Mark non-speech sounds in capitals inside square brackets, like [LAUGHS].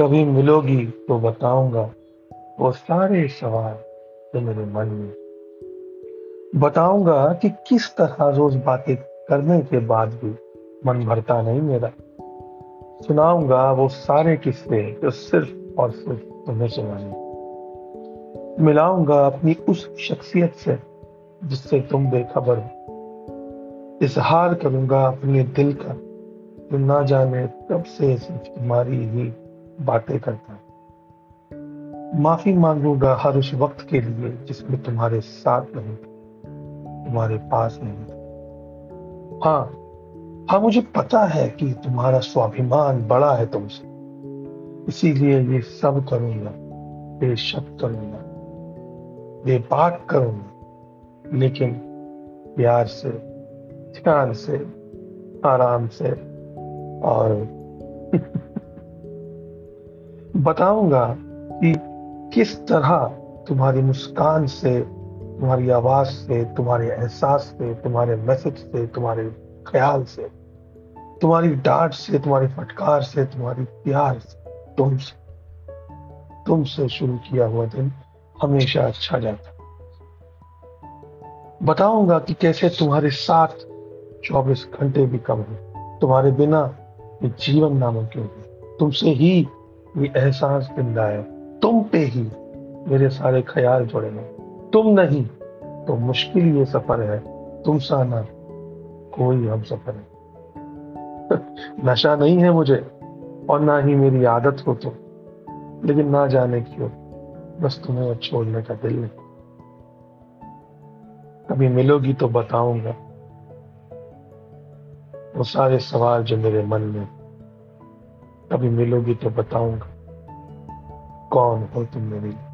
कभी मिलोगी तो बताऊँगा वो सारे सवाल जो मेरे मन में। बताऊँगा कि किस तरह रोज बातें करने के बाद भी मन भरता नहीं मेरा। सुनाऊँगा वो सारे किस्से जो सिर्फ़ और सिर्फ़ तुम्हें सुनाने। मिलाऊँगा अपनी उस शख्सियत से जिससे तुम बेखबर हो। इजहार करूँगा अपने दिल का, जो ना जाने कब से सिर्फ़ तुम्हारी ही बातें करता माफ़ी मांगूँगा हर उस वक्त के लिए जिसमें तुम्हारे साथ नहीं, तुम्हारे पास नहीं। हाँ हाँ मुझे पता है कि तुम्हारा स्वाभिमान बड़ा है तुमसे। इसीलिए ये सब करूँगा, बेशक करूँगा। बेबाक करूँगा, लेकिन प्यार से, ध्यान से, आराम से और बताऊँगा कि किस तरह तुम्हारी मुस्कान से, तुम्हारी आवाज़ से, तुम्हारे एहसास से, तुम्हारे मैसेज से, तुम्हारे ख्याल से, तुम्हारी डांट से, तुम्हारी फटकार से, तुम्हारी प्यार से, तुमसे तुमसे शुरू किया हुआ दिन हमेशा अच्छा जाता। बताऊँगा कि कैसे तुम्हारे साथ 24 घंटे भी कम हो। तुम्हारे बिना ये जीवन नामुमकिन है? तुमसे ही ये एहसास ज़िंदा है। तुम पे ही मेरे सारे ख्याल जुड़े हैं। तुम नहीं तो मुश्किल ये सफ़र है। तुम सा ना, कोई हम सफ़र है। [LAUGHS] नशा नहीं है मुझे, और ना ही मेरी आदत हो तो। लेकिन ना जाने क्यों, बस तुम्हें छोड़ने का दिल नहीं कभी मिलोगी तो बताऊँगा। वो सारे सवाल जो मेरे मन में कभी मिलोगी तो बताऊँगा। कौन हो तुम मेरी